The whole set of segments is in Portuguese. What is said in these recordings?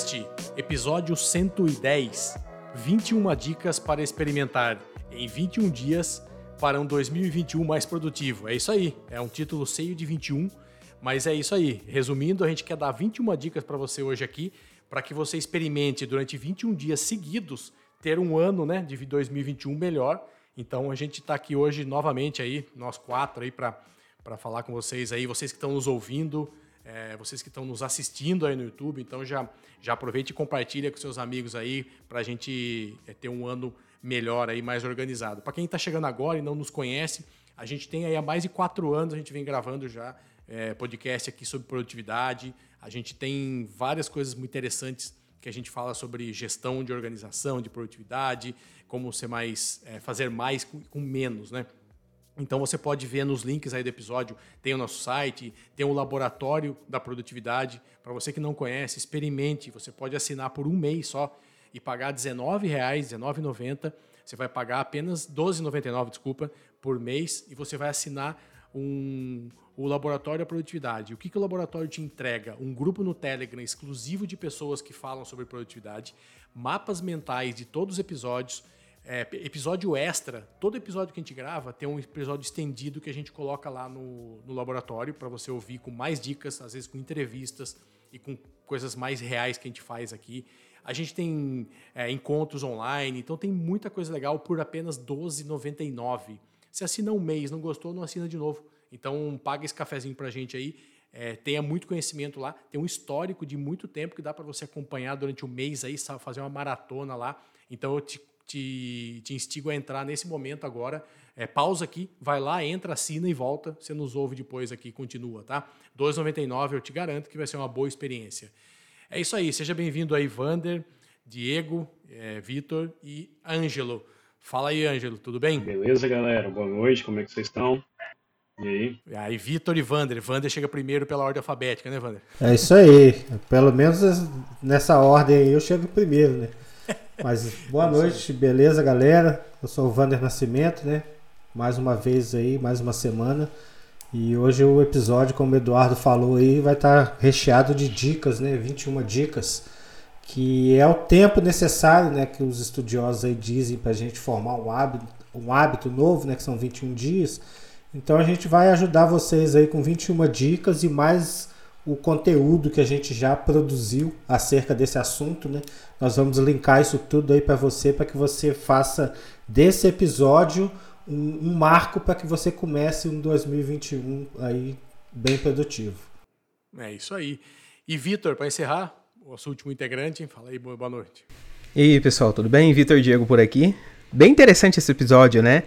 Podcast, episódio 110. 21 dicas para experimentar em 21 dias para um 2021 mais produtivo. É isso aí. É um título cheio de 21, mas é isso aí. Resumindo, a gente quer dar 21 dicas para você hoje aqui, para que você experimente durante 21 dias seguidos ter um ano, né, de 2021 melhor. Então a gente está aqui hoje novamente aí, nós quatro aí para para falar com vocês aí, vocês que estão nos ouvindo, é, vocês que estão nos assistindo aí no YouTube, então já, já aproveite e compartilha com seus amigos aí para a gente é, ter um ano melhor aí, mais organizado. Para quem está chegando agora e não nos conhece, a gente tem aí há mais de quatro anos, a gente vem gravando já é, podcast aqui sobre produtividade, a gente tem várias coisas muito interessantes que a gente fala sobre gestão de organização, de produtividade, como ser mais, é, fazer mais com, com menos, né? Então você pode ver nos links aí do episódio, tem o nosso site, tem o laboratório da produtividade. Para você que não conhece, experimente. Você pode assinar por um mês só e pagar R$19,00, R$19,90. Você vai pagar apenas R$12,99, desculpa, por mês e você vai assinar um, o Laboratório da Produtividade. O que, que o laboratório te entrega? Um grupo no Telegram exclusivo de pessoas que falam sobre produtividade, mapas mentais de todos os episódios, é, episódio extra. Todo episódio que a gente grava tem um episódio estendido que a gente coloca lá no, no laboratório para você ouvir com mais dicas, às vezes com entrevistas e com coisas mais reais que a gente faz aqui. A gente tem é, encontros online, então tem muita coisa legal por apenas R$ 12,99. Se assina um mês, não gostou, não assina de novo. Então paga esse cafezinho para a gente aí. É, tenha muito conhecimento lá, tem um histórico de muito tempo que dá para você acompanhar durante o mês aí, fazer uma maratona lá. Então eu te te, te instigo a entrar nesse momento agora. É, pausa aqui, vai lá, entra, assina e volta. Você nos ouve depois aqui, continua, tá? 2,99 eu te garanto que vai ser uma boa experiência. É isso aí, seja bem-vindo aí, Vander, Diego, é, Vitor e Ângelo. Fala aí, Ângelo, tudo bem? Beleza, galera? Boa noite, como é que vocês estão? E aí? E aí, Vitor e Vander. Vander chega primeiro pela ordem alfabética, né, Vander? É isso aí. Pelo menos nessa ordem aí eu chego primeiro, né? Mas boa noite, beleza, galera? Eu sou o Vander Nascimento, né? Mais uma vez aí, mais uma semana. E hoje o episódio, como o Eduardo falou aí, vai estar recheado de dicas, né? 21 dicas, que é o tempo necessário, né? Que os estudiosos aí dizem para a gente formar um hábito, um hábito novo, né? Que são 21 dias. Então a gente vai ajudar vocês aí com 21 dicas e mais o conteúdo que a gente já produziu acerca desse assunto, né? Nós vamos linkar isso tudo aí para você, para que você faça desse episódio um, um marco para que você comece um 2021 aí bem produtivo. É isso aí. E Vitor, para encerrar, o nosso último integrante, fala aí, boa noite. E aí, pessoal, tudo bem? Vitor Diego por aqui. Bem interessante esse episódio, né?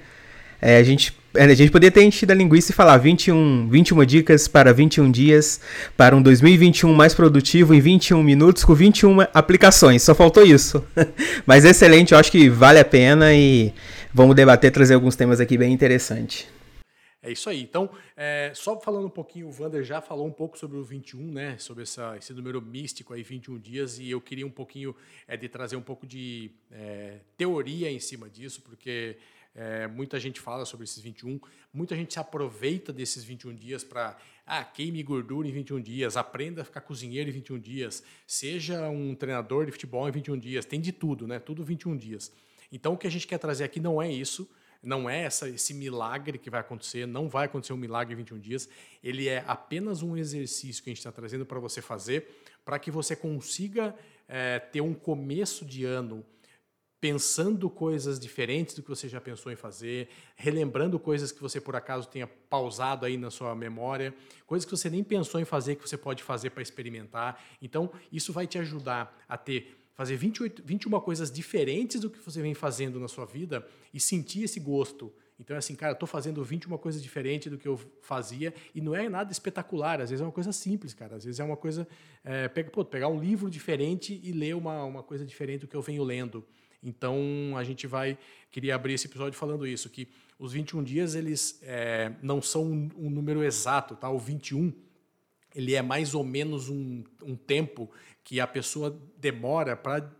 É, a gente é, a gente poderia ter enchido a linguiça e falar 21, 21 dicas para 21 dias, para um 2021 mais produtivo em 21 minutos com 21 aplicações. Só faltou isso. Mas excelente, eu acho que vale a pena e vamos debater, trazer alguns temas aqui bem interessantes. É isso aí. Então, é, só falando um pouquinho, o Vander já falou um pouco sobre o 21, né? Sobre essa, esse número místico aí, 21 dias, e eu queria um pouquinho é, de trazer um pouco de é, teoria em cima disso, porque é, muita gente fala sobre esses 21, muita gente se aproveita desses 21 dias para ah, queime gordura em 21 dias, aprenda a ficar cozinheiro em 21 dias, seja um treinador de futebol em 21 dias, tem de tudo, né? Tudo 21 dias. Então o que a gente quer trazer aqui não é isso, não é essa, esse milagre que vai acontecer, não vai acontecer um milagre em 21 dias, ele é apenas um exercício que a gente está trazendo para você fazer, para que você consiga é, ter um começo de ano pensando coisas diferentes do que você já pensou em fazer, relembrando coisas que você por acaso tenha pausado aí na sua memória, coisas que você nem pensou em fazer que você pode fazer para experimentar. Então, isso vai te ajudar a ter fazer 28, 21 coisas diferentes do que você vem fazendo na sua vida e sentir esse gosto. Então é assim, cara, tô fazendo 21 coisas diferentes do que eu fazia e não é nada espetacular, às vezes é uma coisa simples, cara. Às vezes é uma coisa. É, pega, pô, pegar um livro diferente e ler uma, uma coisa diferente do que eu venho lendo. Então a gente vai queria abrir esse episódio falando isso que os 21 dias eles é, não são um, um, número exato, tá? O 21 ele é mais ou menos um, um tempo que a pessoa demora para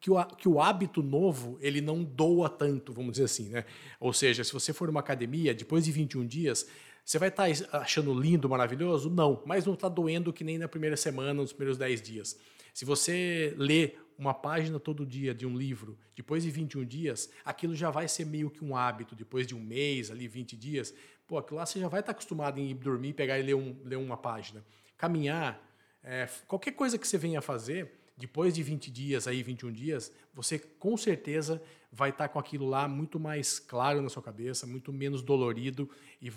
que o, que o hábito novo ele não doa tanto, vamos dizer assim, né? Ou seja, se você for numa academia, depois de 21 dias, você vai estar tá achando lindo, maravilhoso? Não, mas não está doendo que nem na primeira semana, nos primeiros 10 dias. Se você lê uma página todo dia de um livro, depois de 21 dias, aquilo já vai ser meio que um hábito. Depois de um mês, ali 20 dias, pô, aquilo lá você já vai estar acostumado em ir dormir, pegar e ler, um, ler uma página. Caminhar, é, qualquer coisa que você venha fazer, depois de 20 dias, aí 21 dias, você com certeza vai estar com aquilo lá muito mais claro na sua cabeça, muito menos dolorido e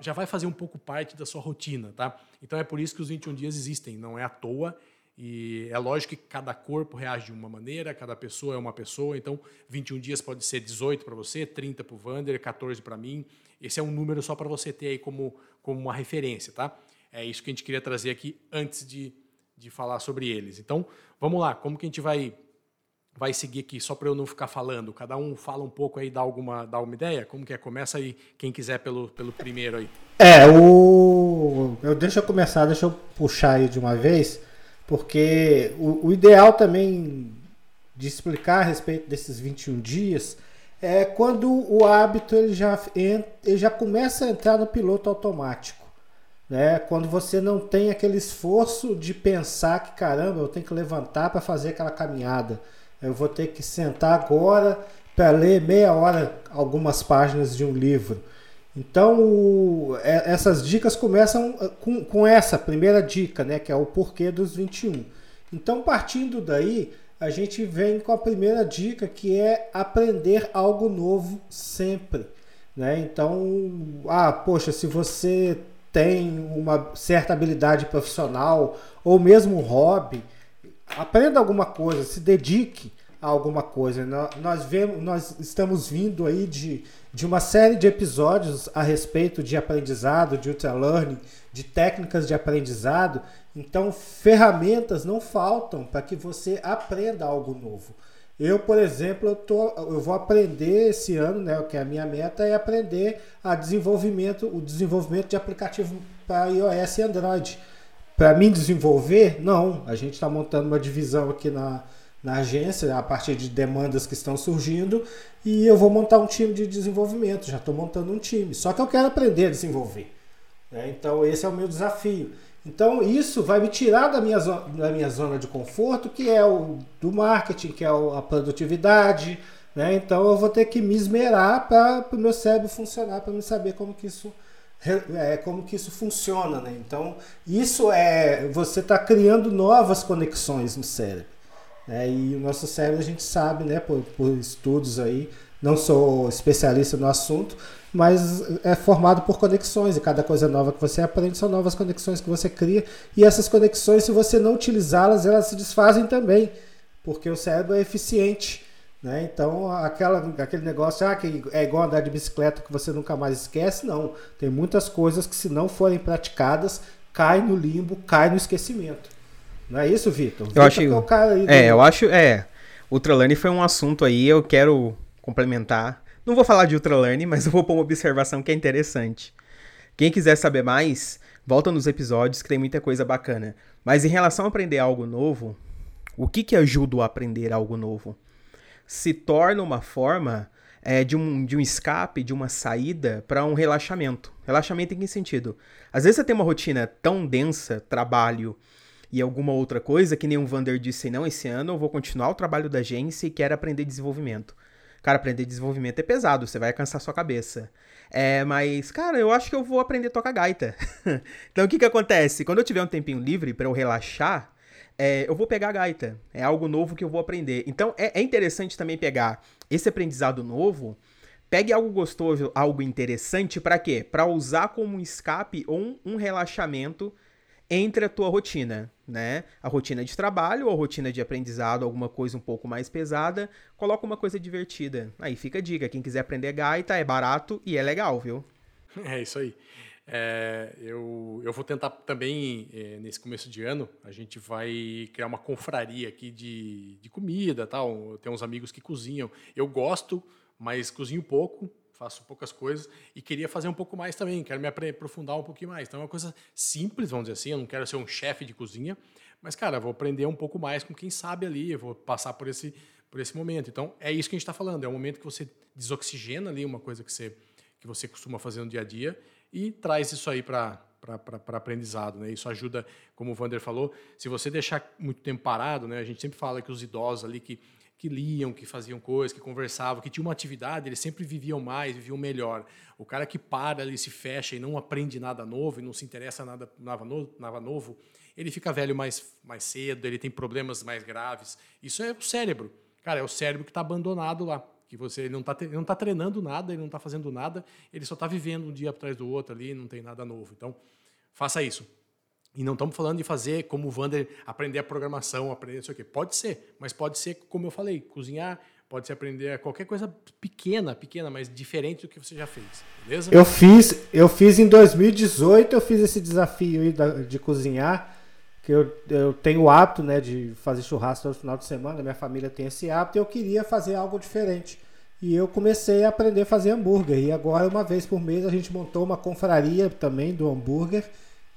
já vai fazer um pouco parte da sua rotina, tá? Então é por isso que os 21 dias existem, não é à toa. E é lógico que cada corpo reage de uma maneira, cada pessoa é uma pessoa, então 21 dias pode ser 18 para você, 30 para o Vander, 14 para mim. Esse é um número só para você ter aí como, como uma referência, tá? É isso que a gente queria trazer aqui antes de, de falar sobre eles. Então, vamos lá, como que a gente vai vai seguir aqui, só para eu não ficar falando? Cada um fala um pouco aí, dá alguma, dá uma ideia? Como que é? Começa aí, quem quiser pelo, pelo primeiro aí. É, o... Eu, deixa eu começar, deixa eu puxar aí de uma vez, porque o, o ideal também de explicar a respeito desses 21 dias é quando o hábito ele já, ele já começa a entrar no piloto automático né? Quando você não tem aquele esforço de pensar que caramba, eu tenho que levantar para fazer aquela caminhada, eu vou ter que sentar agora para ler meia hora algumas páginas de um livro. Então, o, é, essas dicas começam uh, com, com essa primeira dica, né, que é o porquê dos 21. Então, partindo daí, a gente vem com a primeira dica, que é aprender algo novo sempre. Né? Então, ah, poxa, se você tem uma certa habilidade profissional ou mesmo um hobby, aprenda alguma coisa, se dedique alguma coisa. Nós, vemos, nós estamos vindo aí de, de uma série de episódios a respeito de aprendizado, de ultralearning, de técnicas de aprendizado. Então, ferramentas não faltam para que você aprenda algo novo. Eu, por exemplo, eu, tô, eu vou aprender esse ano, né, que é a minha meta é aprender a desenvolvimento, o desenvolvimento de aplicativo para iOS e Android. Para mim desenvolver, não. A gente está montando uma divisão aqui na, na agência a partir de demandas que estão surgindo e eu vou montar um time de desenvolvimento. Já estou montando um time. Só que eu quero aprender a desenvolver. Né? Então esse é o meu desafio. Então isso vai me tirar da minha, zona, da minha zona de conforto, que é o do marketing, que é a produtividade. Né? Então eu vou ter que me esmerar para o meu cérebro funcionar, para me saber como que isso é, como que isso funciona, né? Então, isso é você está criando novas conexões no cérebro. Né? E o nosso cérebro a gente sabe, né, por, por estudos aí, não sou especialista no assunto, mas é formado por conexões e cada coisa nova que você aprende são novas conexões que você cria e essas conexões, se você não utilizá-las, elas se desfazem também, porque o cérebro é eficiente. Né? Então, aquela, aquele negócio ah, que é igual andar de bicicleta que você nunca mais esquece, não. Tem muitas coisas que, se não forem praticadas, cai no limbo, cai no esquecimento. Não é isso, Vitor? Eu acho. É, eu acho. É. Ultralearning foi um assunto aí, eu quero complementar não vou falar de Ultralearning, mas eu vou pôr uma observação que é interessante. Quem quiser saber mais, volta nos episódios que tem muita coisa bacana. Mas em relação a aprender algo novo, o que, que ajuda a aprender algo novo? Se torna uma forma é, de, um, de um escape, de uma saída para um relaxamento. Relaxamento em que sentido? Às vezes você tem uma rotina tão densa, trabalho e alguma outra coisa, que o Vander disse, não, esse ano eu vou continuar o trabalho da agência e quero aprender desenvolvimento. Cara, aprender desenvolvimento é pesado, você vai cansar sua cabeça. É, mas, cara, eu acho que eu vou aprender a tocar gaita. então, o que que acontece? Quando eu tiver um tempinho livre para eu relaxar, é, eu vou pegar a gaita. É algo novo que eu vou aprender. Então, é, é interessante também pegar esse aprendizado novo Pegue algo gostoso, algo interessante, para quê? Para usar como um escape ou um, um, relaxamento entre a tua rotina, né? A rotina de trabalho ou a rotina de aprendizado, alguma coisa um pouco mais pesada, coloca uma coisa divertida. Aí fica a dica, quem quiser aprender gaita é barato e é legal, viu? É isso aí. É, eu, eu vou tentar também, é, nesse começo de ano, a gente vai criar uma confraria aqui de, de comida tal. Tem uns amigos que cozinham. Eu gosto, mas cozinho pouco, faço poucas coisas e queria fazer um pouco mais também, quero me aprofundar um pouquinho mais. Então é uma coisa simples, vamos dizer assim, eu não quero ser um chefe de cozinha, mas, cara, vou aprender um pouco mais com quem sabe ali, vou passar por esse, por esse momento. Então é isso que a gente está falando, é um momento que você desoxigena ali uma coisa que você, que você costuma fazer no dia a dia e traz isso aí para para aprendizado. Né? Isso ajuda, como o Vander falou, se você deixar muito tempo parado, né? a gente sempre fala que os idosos ali que, que liam, que faziam coisas, que conversavam, que tinham uma atividade, eles sempre viviam mais, viviam melhor. O cara que para ali, se fecha e não aprende nada novo e não se interessa nada nada novo, nada novo ele fica velho mais, mais cedo, ele tem problemas mais graves. Isso é o cérebro. Cara, é o cérebro que está abandonado lá que você ele não está não tá treinando nada, ele não está fazendo nada, ele só está vivendo um dia atrás do outro ali, não tem nada novo. Então, faça isso. E não estamos falando de fazer como o Vander, aprender a programação, aprender não sei o quê. Pode ser, mas pode ser, como eu falei, cozinhar, pode ser aprender qualquer coisa pequena, pequena, mas diferente do que você já fez, beleza? Eu fiz, eu fiz em 2018, eu fiz esse desafio aí de cozinhar que eu, eu tenho o hábito né, de fazer churrasco todo final de semana, minha família tem esse hábito e eu queria fazer algo diferente. E eu comecei a aprender a fazer hambúrguer. E agora, uma vez por mês, a gente montou uma confraria também do hambúrguer.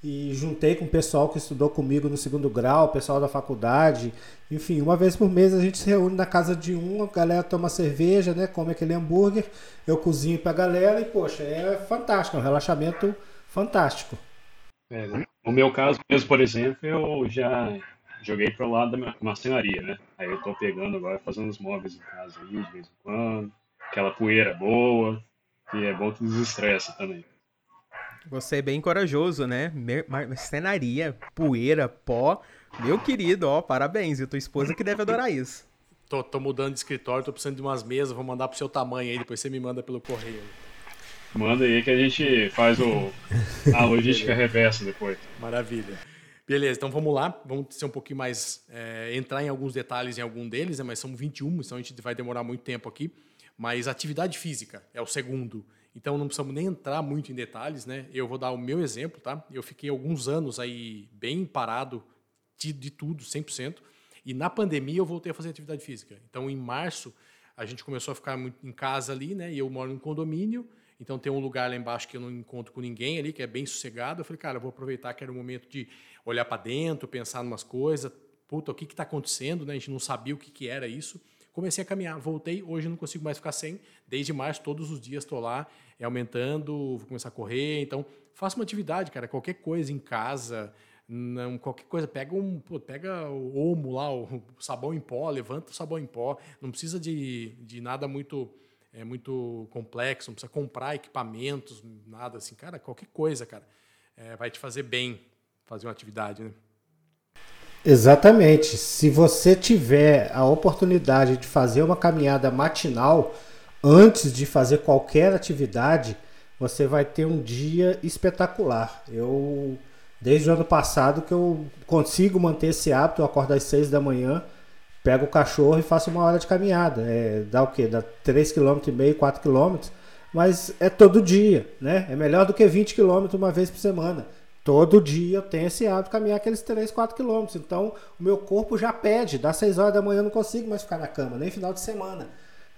E juntei com o pessoal que estudou comigo no segundo grau, o pessoal da faculdade. Enfim, uma vez por mês a gente se reúne na casa de um, a galera toma cerveja, né? Come aquele hambúrguer, eu cozinho pra galera e, poxa, é fantástico, é um relaxamento fantástico. É, no meu caso mesmo, por exemplo, eu já joguei para o lado da marcenaria, né? Aí eu tô pegando agora, fazendo os móveis em casa aí, de vez em quando. Aquela poeira boa, e é bom que desestressa também. Você é bem corajoso, né? Marcenaria, poeira, pó. Meu querido, ó, parabéns. E a tua esposa que deve adorar isso. Tô, tô mudando de escritório, tô precisando de umas mesas, vou mandar pro seu tamanho aí, depois você me manda pelo correio. Manda aí que a gente faz o, a logística reversa depois. Maravilha. Beleza, então vamos lá. Vamos ser um pouquinho mais. É, entrar em alguns detalhes em algum deles, né, mas são 21, então a gente vai demorar muito tempo aqui. Mas atividade física é o segundo. Então não precisamos nem entrar muito em detalhes, né? Eu vou dar o meu exemplo, tá? Eu fiquei alguns anos aí bem parado de, tudo, 100%. E na pandemia eu voltei a fazer atividade física. Então em março a gente começou a ficar em casa ali, né? E eu moro em condomínio. Então tem um lugar lá embaixo que eu não encontro com ninguém ali, que é bem sossegado. Eu falei, cara, eu vou aproveitar que era o momento de olhar para dentro, pensar em umas coisas. Puta, o que está acontecendo? Né? A gente não sabia o que, que era isso. Comecei a caminhar, voltei. Hoje não consigo mais ficar sem. Desde março, todos os dias estou lá, é aumentando, vou começar a correr. Então, faça uma atividade, cara. Qualquer coisa em casa, não, qualquer coisa, pega um, pô, pega o omo lá, o sabão em pó, levanta o sabão em pó. Não precisa de, de nada muito é muito complexo, não precisa comprar equipamentos, nada assim. Cara, qualquer coisa, cara, é, vai te fazer bem fazer uma atividade, né? Exatamente. Se você tiver a oportunidade de fazer uma caminhada matinal antes de fazer qualquer atividade, você vai ter um dia espetacular. Eu desde o ano passado que eu consigo manter esse hábito, eu acordo às 6 da manhã pego o cachorro e faço uma hora de caminhada. É, dá o quê? Dá 3,5 km, 4 km, mas é todo dia, né? É melhor do que 20 km uma vez por semana. Todo dia eu tenho esse hábito de caminhar aqueles 3, 4 km. Então o meu corpo já pede, dá 6 horas da manhã eu não consigo mais ficar na cama, nem final de semana.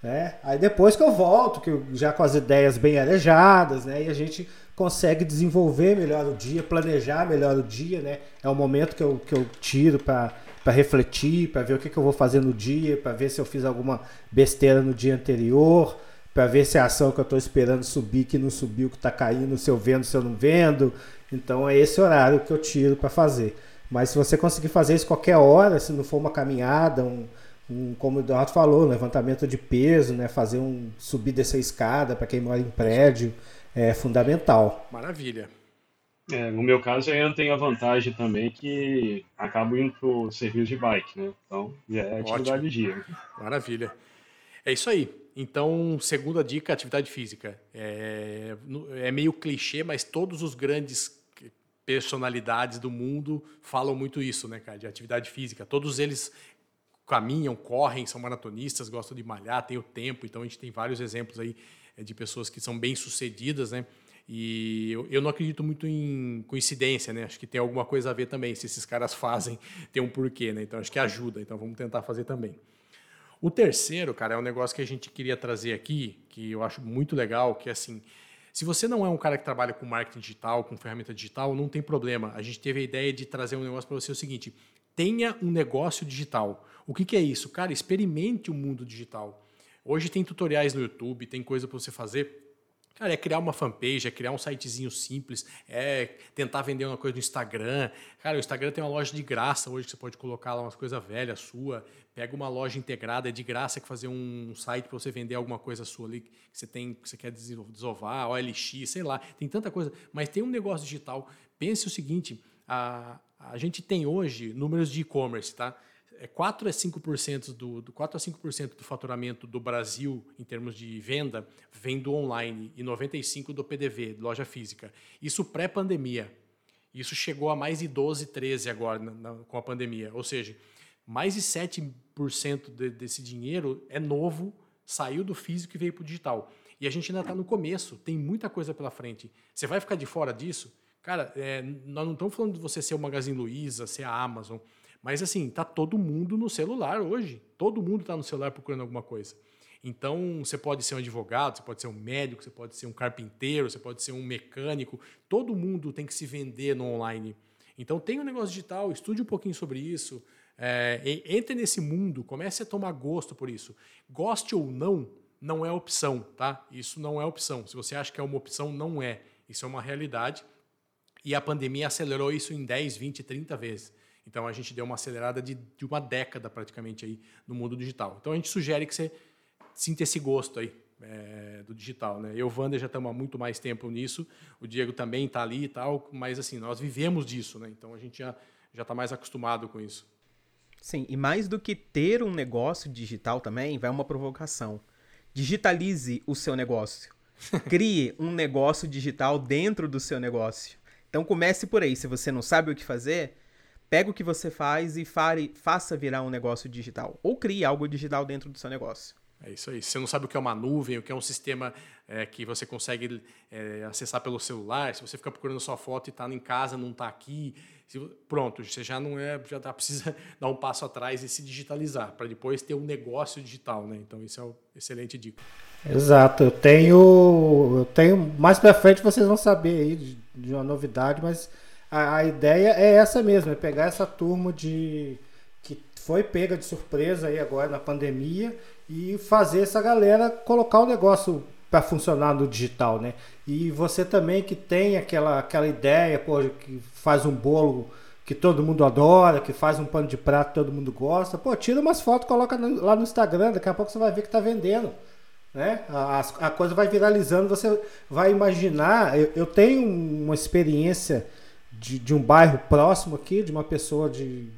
Né? Aí depois que eu volto, que eu, já com as ideias bem arejadas, né? E a gente consegue desenvolver melhor o dia, planejar melhor o dia, né? É o momento que eu, que eu tiro para para refletir, para ver o que, que eu vou fazer no dia, para ver se eu fiz alguma besteira no dia anterior, para ver se a ação que eu estou esperando subir, que não subiu, que está caindo, se eu vendo, se eu não vendo. Então é esse horário que eu tiro para fazer. Mas se você conseguir fazer isso qualquer hora, se não for uma caminhada, um, um como o Eduardo falou, um levantamento de peso, né, fazer um subir descer escada para quem mora em prédio, é fundamental. Maravilha. É, no meu caso, eu tenho a vantagem também que acabo indo pro serviço de bike, né? Então, já é atividade Ótimo. dia. Maravilha. É isso aí. Então, segunda dica, atividade física. É, é meio clichê, mas todos os grandes personalidades do mundo falam muito isso, né, cara, de atividade física. Todos eles caminham, correm, são maratonistas, gostam de malhar, têm o tempo. Então, a gente tem vários exemplos aí é, de pessoas que são bem-sucedidas, né? E eu, eu, não acredito muito em coincidência, né? Acho que tem alguma coisa a ver também. Se esses caras fazem, tem um porquê, né? Então acho que ajuda. Então vamos tentar fazer também. O terceiro, cara, é um negócio que a gente queria trazer aqui, que eu acho muito legal, que é assim, se você não é um cara que trabalha com marketing digital, com ferramenta digital, não tem problema. A gente teve a ideia de trazer um negócio para você o seguinte: tenha um negócio digital. O que, que é isso? Cara, experimente o mundo digital. Hoje tem tutoriais no YouTube, tem coisa para você fazer Cara, é criar uma fanpage, é criar um sitezinho simples, é tentar vender uma coisa no Instagram. Cara, o Instagram tem uma loja de graça hoje que você pode colocar lá umas coisas velhas sua. Pega uma loja integrada, é de graça que fazer um site para você vender alguma coisa sua ali que você tem, que você quer desovar, OLX, sei lá. Tem tanta coisa. Mas tem um negócio digital. Pense o seguinte: a, a gente tem hoje números de e-commerce, tá? É 4 a 5% do, do 4 a 5% do faturamento do Brasil em termos de venda vem do online e 95 do PDV, loja física. Isso pré-pandemia. Isso chegou a mais de 12, 13 agora na, na, com a pandemia. Ou seja, mais de 7% de, desse dinheiro é novo, saiu do físico e veio para o digital. E a gente ainda está no começo, tem muita coisa pela frente. Você vai ficar de fora disso? Cara, é, nós não estamos falando de você ser o Magazine Luiza, ser a Amazon. Mas assim, tá todo mundo no celular hoje. Todo mundo está no celular procurando alguma coisa. Então, você pode ser um advogado, você pode ser um médico, você pode ser um carpinteiro, você pode ser um mecânico. Todo mundo tem que se vender no online. Então, tem um negócio digital, estude um pouquinho sobre isso. É, entre nesse mundo, comece a tomar gosto por isso. Goste ou não, não é opção, tá? Isso não é opção. Se você acha que é uma opção, não é. Isso é uma realidade. E a pandemia acelerou isso em 10, 20, 30 vezes. Então a gente deu uma acelerada de, de uma década praticamente aí no mundo digital. Então a gente sugere que você sinta esse gosto aí é, do digital, né? Eu, Wander, já estamos há muito mais tempo nisso. O Diego também está ali e tal, mas assim nós vivemos disso, né? Então a gente já já está mais acostumado com isso. Sim, e mais do que ter um negócio digital também, vai uma provocação. Digitalize o seu negócio. Crie um negócio digital dentro do seu negócio. Então comece por aí. Se você não sabe o que fazer, pega o que você faz e fare, faça virar um negócio digital. Ou crie algo digital dentro do seu negócio. É isso aí. Se você não sabe o que é uma nuvem, o que é um sistema é, que você consegue é, acessar pelo celular, se você fica procurando sua foto e está em casa, não está aqui, se, pronto, você já não é, já tá, precisa dar um passo atrás e se digitalizar, para depois ter um negócio digital. Né? Então, isso é uma excelente dica. Exato. Eu tenho, eu tenho mais para frente vocês vão saber aí de, de uma novidade, mas a, a ideia é essa mesmo, é pegar essa turma de que foi pega de surpresa aí agora na pandemia e fazer essa galera colocar o negócio para funcionar no digital, né? E você também que tem aquela, aquela ideia, pô, que faz um bolo que todo mundo adora, que faz um pano de prato que todo mundo gosta, pô, tira umas fotos, coloca no, lá no Instagram, daqui a pouco você vai ver que tá vendendo. Né? A, a coisa vai viralizando, você vai imaginar. Eu, eu tenho uma experiência de, de um bairro próximo aqui, de uma pessoa de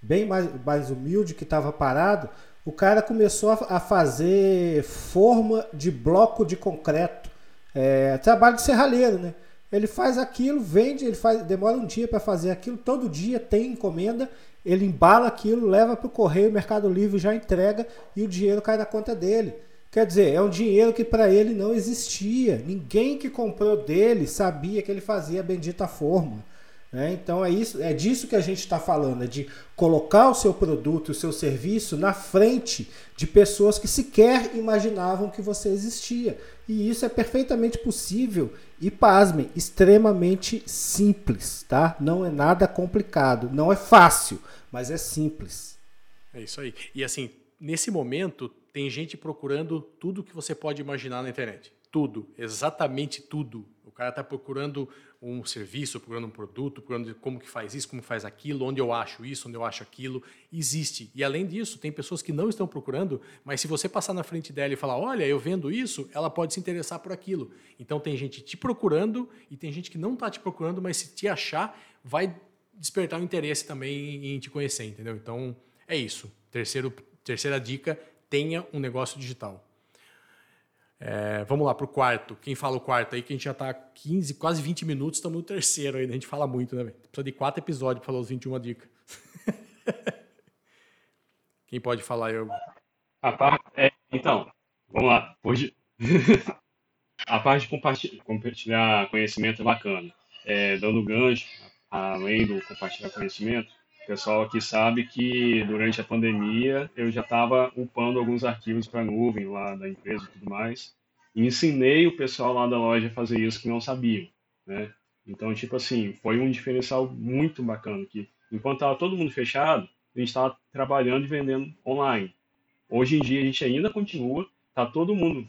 bem mais, mais humilde que estava parado, o cara começou a, a, fazer forma de bloco de concreto, é, trabalho de serralheiro, né? Ele faz aquilo, vende, ele faz, demora um dia para fazer aquilo, todo dia tem encomenda, ele embala aquilo, leva para o correio, Mercado Livre já entrega e o dinheiro cai na conta dele. Quer dizer, é um dinheiro que para ele não existia. Ninguém que comprou dele sabia que ele fazia a bendita forma. Né? Então é, isso, é disso que a gente está falando, é de colocar o seu produto, o seu serviço na frente de pessoas que sequer imaginavam que você existia. E isso é perfeitamente possível e, pasmem, extremamente simples, tá? Não é nada complicado, não é fácil, mas é simples. É isso aí. E assim, nesse momento, tem gente procurando tudo que você pode imaginar na internet. Tudo, exatamente tudo. O cara está procurando um serviço, procurando um produto, procurando como que faz isso, como faz aquilo, onde eu acho isso, onde eu acho aquilo, existe. E além disso, tem pessoas que não estão procurando, mas se você passar na frente dela e falar, olha, eu vendo isso, ela pode se interessar por aquilo. Então tem gente te procurando e tem gente que não está te procurando, mas se te achar, vai despertar o interesse também em te conhecer, entendeu? Então é isso. Terceiro, terceira dica, tenha um negócio digital. É, vamos lá para o quarto. Quem fala o quarto aí, que a gente já está 15, quase 20 minutos, estamos no terceiro ainda. A gente fala muito, né? Precisa de quatro episódios para falar os 21 dicas. Quem pode falar? Eu. A parte, é, então, vamos lá. Hoje, a parte de compartilhar, compartilhar conhecimento é bacana. É, dando gancho, além do compartilhar conhecimento, o pessoal aqui sabe que durante a pandemia eu já estava upando alguns arquivos para a nuvem lá da empresa e tudo mais. E ensinei o pessoal lá da loja a fazer isso que não sabiam, né? Então, tipo assim, foi um diferencial muito bacana que enquanto estava todo mundo fechado, a gente estava trabalhando e vendendo online. Hoje em dia a gente ainda continua, tá todo mundo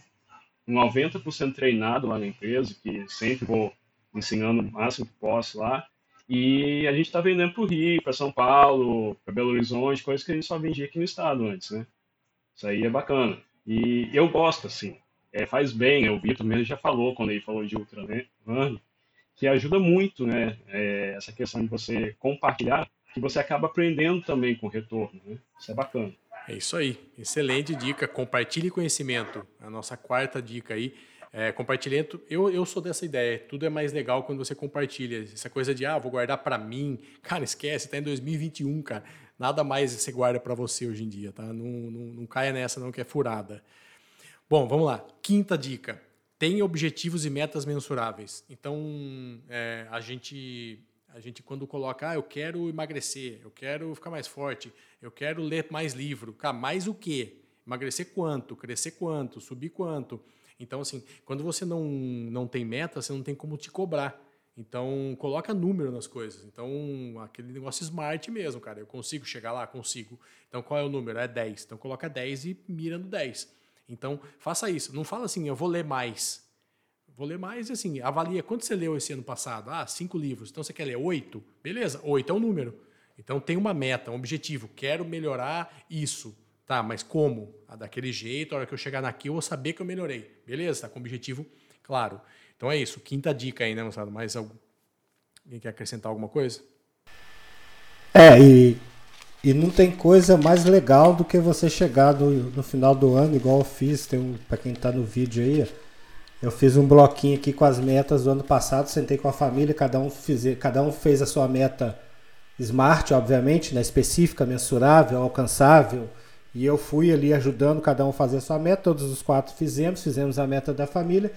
90% treinado lá na empresa, que sempre vou ensinando o máximo que posso lá. E a gente está vendendo para o Rio, para São Paulo, para Belo Horizonte, coisas que a gente só vendia aqui no estado antes, né? Isso aí é bacana. E eu gosto, assim. É, faz bem, né? o Vitor mesmo já falou, quando ele falou de Ultra Run, que ajuda muito, né? É, essa questão de você compartilhar, que você acaba aprendendo também com o retorno, né? Isso é bacana. É isso aí. Excelente dica. Compartilhe conhecimento. A nossa quarta dica aí. É, compartilhamento, eu, eu sou dessa ideia. Tudo é mais legal quando você compartilha. Essa coisa de, ah, vou guardar para mim. Cara, esquece, tá em 2021, cara. Nada mais você guarda para você hoje em dia, tá? Não, não, não caia nessa, não, que é furada. Bom, vamos lá. Quinta dica. Tem objetivos e metas mensuráveis. Então, é, a gente a gente quando coloca, ah, eu quero emagrecer, eu quero ficar mais forte, eu quero ler mais livro. Cara, mais o quê? Emagrecer quanto? Crescer quanto? Subir quanto? Então, assim, quando você não, não tem meta, você não tem como te cobrar. Então, coloca número nas coisas. Então, aquele negócio smart mesmo, cara. Eu consigo chegar lá? Consigo. Então, qual é o número? É 10. Então, coloca 10 e mira no 10. Então, faça isso. Não fala assim, eu vou ler mais. Vou ler mais, assim, avalia quanto você leu esse ano passado. Ah, cinco livros. Então, você quer ler oito? Beleza, oito é um número. Então, tem uma meta, um objetivo. Quero melhorar isso. Tá, mas como? Ah, daquele jeito, a hora que eu chegar naqui, eu vou saber que eu melhorei. Beleza, tá com objetivo claro. Então é isso. Quinta dica aí, né, moçada? Mais algum... Alguém quer acrescentar alguma coisa? É, e, e não tem coisa mais legal do que você chegar no, no final do ano, igual eu fiz, tem um, para quem está no vídeo aí, eu fiz um bloquinho aqui com as metas do ano passado, sentei com a família, cada um, fiz, cada um fez a sua meta smart, obviamente, né, específica, mensurável, alcançável, e eu fui ali ajudando cada um a fazer a sua meta, todos os quatro fizemos, fizemos a meta da família.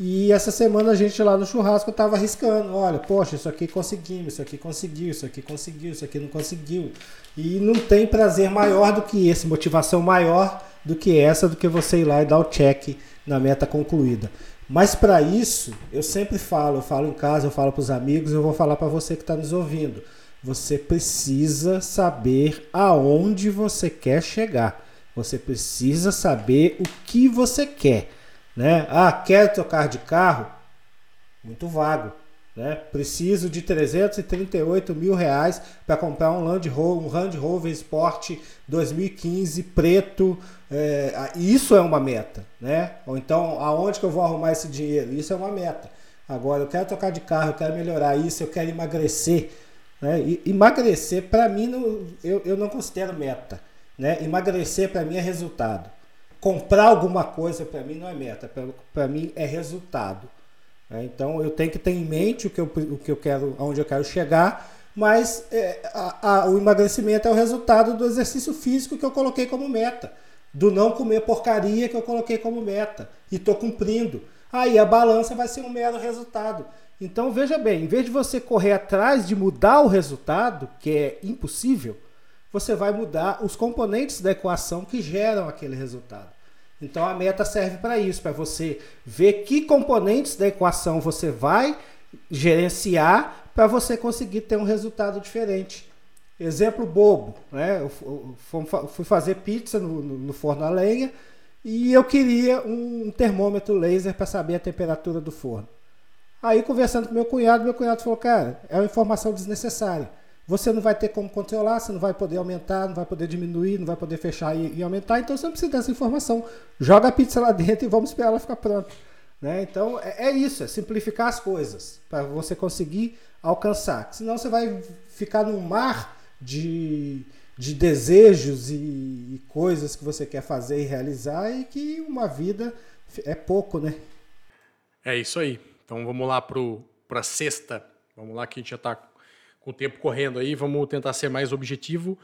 E essa semana a gente lá no churrasco estava arriscando. Olha, poxa, isso aqui conseguimos, isso aqui conseguiu, isso aqui conseguiu, isso aqui não conseguiu. E não tem prazer maior do que esse, motivação maior do que essa, do que você ir lá e dar o check na meta concluída. Mas para isso, eu sempre falo, eu falo em casa, eu falo para os amigos, eu vou falar para você que está nos ouvindo você precisa saber aonde você quer chegar. Você precisa saber o que você quer. Né? Ah, quer trocar de carro? Muito vago. Né? Preciso de 338 mil reais para comprar um Land Rover, um Land Rover Sport 2015 preto. É, isso é uma meta, né? Ou então, aonde que eu vou arrumar esse dinheiro? Isso é uma meta. Agora, eu quero trocar de carro, eu quero melhorar isso, eu quero emagrecer. Né? E, emagrecer, para mim, não, eu, eu não considero meta. Né? Emagrecer, para mim, é resultado. Comprar alguma coisa, para mim, não é meta. Para mim, é resultado. Né? Então, eu tenho que ter em mente o que eu, o que eu quero, aonde eu quero chegar, mas é, a, a, o emagrecimento é o resultado do exercício físico que eu coloquei como meta. Do não comer porcaria que eu coloquei como meta. E estou cumprindo. Aí a balança vai ser um mero resultado. Então veja bem, em vez de você correr atrás de mudar o resultado, que é impossível, você vai mudar os componentes da equação que geram aquele resultado. Então a meta serve para isso, para você ver que componentes da equação você vai gerenciar para você conseguir ter um resultado diferente. Exemplo bobo, né? Eu fui fazer pizza no, no forno a lenha e eu queria um termômetro laser para saber a temperatura do forno. Aí, conversando com meu cunhado, meu cunhado falou: Cara, é uma informação desnecessária. Você não vai ter como controlar, você não vai poder aumentar, não vai poder diminuir, não vai poder fechar e, e aumentar, então você não precisa dessa informação. Joga a pizza lá dentro e vamos esperar ela ficar pronta. Né? Então é, é isso, é simplificar as coisas para você conseguir alcançar. Senão você vai ficar num mar de, de desejos e, e coisas que você quer fazer e realizar e que uma vida é pouco, né? É isso aí. Então vamos lá para sexta. Vamos lá que a gente já está com o tempo correndo aí. Vamos tentar ser mais objetivo.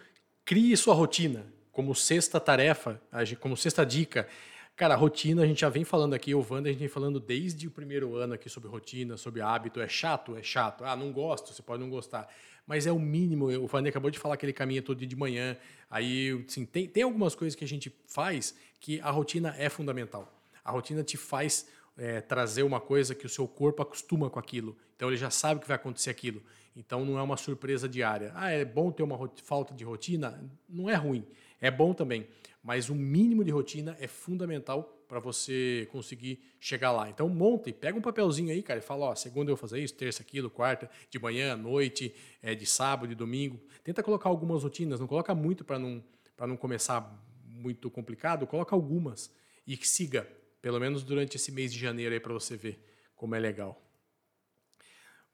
Crie sua rotina como sexta tarefa, como sexta dica. Cara, rotina a gente já vem falando aqui, o Wander, a gente vem falando desde o primeiro ano aqui sobre rotina, sobre hábito. É chato? É chato. Ah, não gosto, você pode não gostar. Mas é o mínimo. O Wander acabou de falar que ele caminha todo dia de manhã. Aí, assim, tem, tem algumas coisas que a gente faz que a rotina é fundamental. A rotina te faz é, trazer uma coisa que o seu corpo acostuma com aquilo. Então ele já sabe que vai acontecer aquilo. Então não é uma surpresa diária. Ah, é bom ter uma falta de rotina? Não é ruim. É bom também. Mas o mínimo de rotina é fundamental para você conseguir chegar lá. Então monta e pega um papelzinho aí, cara, e fala, ó, segunda eu vou fazer isso, terça aquilo, quarta, de manhã, noite, é, de sábado, de domingo. Tenta colocar algumas rotinas, não coloca muito para não, não começar muito complicado, coloca algumas e siga, pelo menos durante esse mês de janeiro aí para você ver como é legal.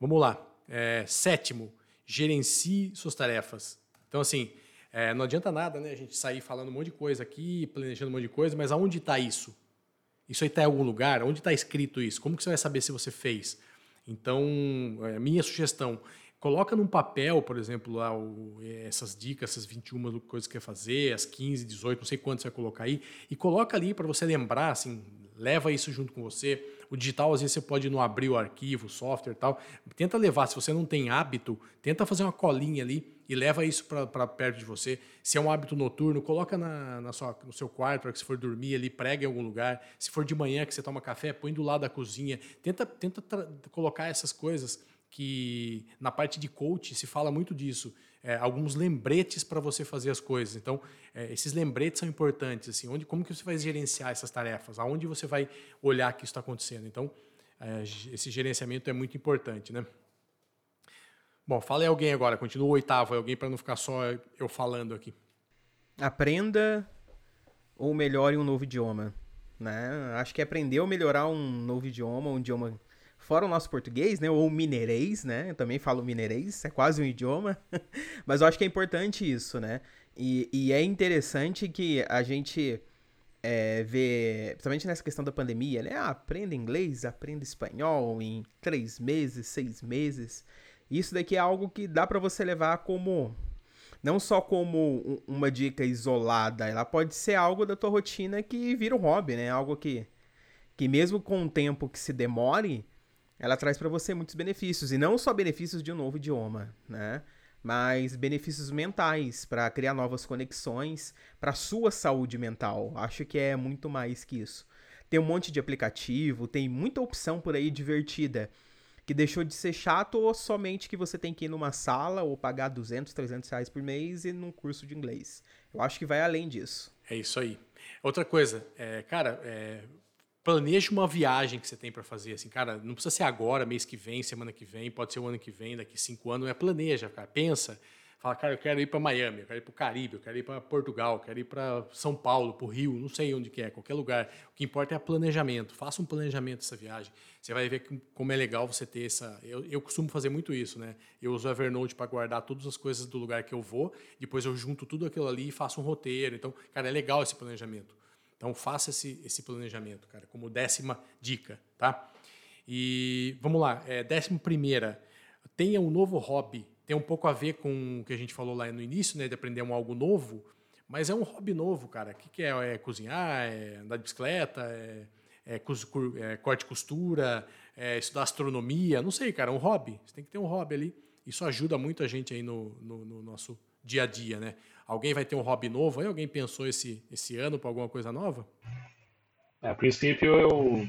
Vamos lá. É, sétimo, gerencie suas tarefas. Então, assim, é, não adianta nada né, a gente sair falando um monte de coisa aqui, planejando um monte de coisa, mas aonde está isso? Isso aí está em algum lugar? Onde está escrito isso? Como que você vai saber se você fez? Então, é, minha sugestão, coloca num papel, por exemplo, lá o, essas dicas, essas 21 coisas que quer fazer, as 15, 18, não sei quanto você vai colocar aí, e coloca ali para você lembrar, assim, leva isso junto com você. O digital, às vezes, você pode não abrir o arquivo, o software e tal. Tenta levar, se você não tem hábito, tenta fazer uma colinha ali e leva isso para perto de você. Se é um hábito noturno, coloca na, na sua, no seu quarto, para que você for dormir ali, prega em algum lugar. Se for de manhã que você toma café, põe do lado da cozinha. Tenta, tenta colocar essas coisas que na parte de coach se fala muito disso. É, alguns lembretes para você fazer as coisas. Então, é, esses lembretes são importantes. Assim, onde, como que você vai gerenciar essas tarefas? Aonde você vai olhar que isso está acontecendo? Então, é, esse gerenciamento é muito importante, né? Bom, fala aí alguém agora, continua o oitavo, alguém para não ficar só eu falando aqui. Aprenda ou melhore um novo idioma. Né? Acho que aprender ou melhorar um novo idioma, um idioma fora o nosso português, né? Ou mineirês, né? Eu também falo mineirês, é quase um idioma. Mas eu acho que é importante isso, né? E, e é interessante que a gente é, vê, principalmente nessa questão da pandemia, né? Ah, aprenda inglês, aprenda espanhol em três meses, seis meses. Isso daqui é algo que dá para você levar como não só como uma dica isolada, ela pode ser algo da tua rotina que vira um hobby, né? Algo que que mesmo com o tempo que se demore, ela traz para você muitos benefícios e não só benefícios de um novo idioma, né? Mas benefícios mentais para criar novas conexões para sua saúde mental. Acho que é muito mais que isso. Tem um monte de aplicativo, tem muita opção por aí divertida que deixou de ser chato ou somente que você tem que ir numa sala ou pagar 200, 300 reais por mês e num curso de inglês. Eu acho que vai além disso. É isso aí. Outra coisa, é, cara, é, planeje uma viagem que você tem para fazer. Assim, cara, não precisa ser agora, mês que vem, semana que vem, pode ser o ano que vem, daqui cinco anos. É planeja, cara. Pensa. Fala, cara, eu quero ir para Miami, eu quero ir para o Caribe, eu quero ir para Portugal, eu quero ir para São Paulo, para o Rio, não sei onde que é, qualquer lugar. O que importa é planejamento. Faça um planejamento dessa viagem. Você vai ver como é legal você ter essa. Eu, eu costumo fazer muito isso, né? Eu uso Evernote para guardar todas as coisas do lugar que eu vou, depois eu junto tudo aquilo ali e faço um roteiro. Então, cara, é legal esse planejamento. Então, faça esse, esse planejamento, cara, como décima dica, tá? E vamos lá, é, décima primeira, tenha um novo hobby tem um pouco a ver com o que a gente falou lá no início, né, de aprender um algo novo, mas é um hobby novo, cara. O que, que é? É cozinhar, é andar de bicicleta, é, é, é corte e costura, é estudar astronomia, não sei, cara, é um hobby. Você tem que ter um hobby ali. Isso ajuda muito a gente aí no, no, no nosso dia a dia, né? Alguém vai ter um hobby novo? Aí alguém pensou esse, esse ano para alguma coisa nova? É, a princípio eu